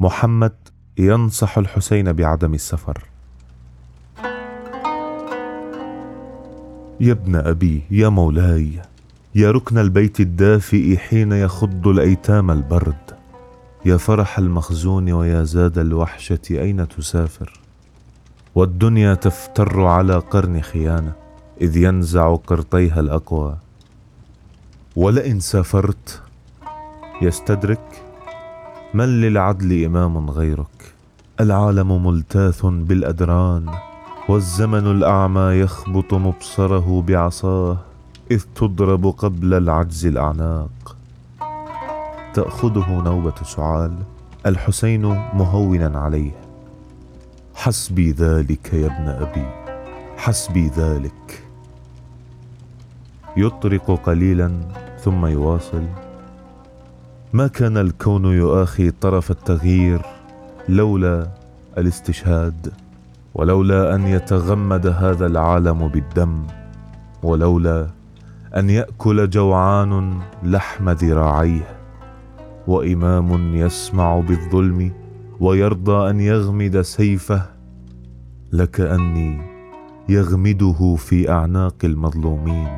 محمد ينصح الحسين بعدم السفر. يا ابن أبي يا مولاي يا ركن البيت الدافئ حين يخض الأيتام البرد. يا فرح المخزون ويا زاد الوحشة أين تسافر؟ والدنيا تفتر على قرن خيانة إذ ينزع قرطيها الأقوى. ولئن سافرت يستدرك من للعدل إمام غيرك؟ العالم ملتاث بالأدران والزمن الأعمى يخبط مبصره بعصاه إذ تضرب قبل العجز الأعناق. تأخذه نوبة سعال الحسين مهونا عليه. حسبي ذلك يا ابن أبي حسبي ذلك. يطرق قليلا ثم يواصل ما كان الكون يؤاخي طرف التغيير لولا الاستشهاد ولولا أن يتغمد هذا العالم بالدم ولولا أن يأكل جوعان لحم ذراعيه وإمام يسمع بالظلم ويرضى أن يغمد سيفه لكاني يغمده في أعناق المظلومين.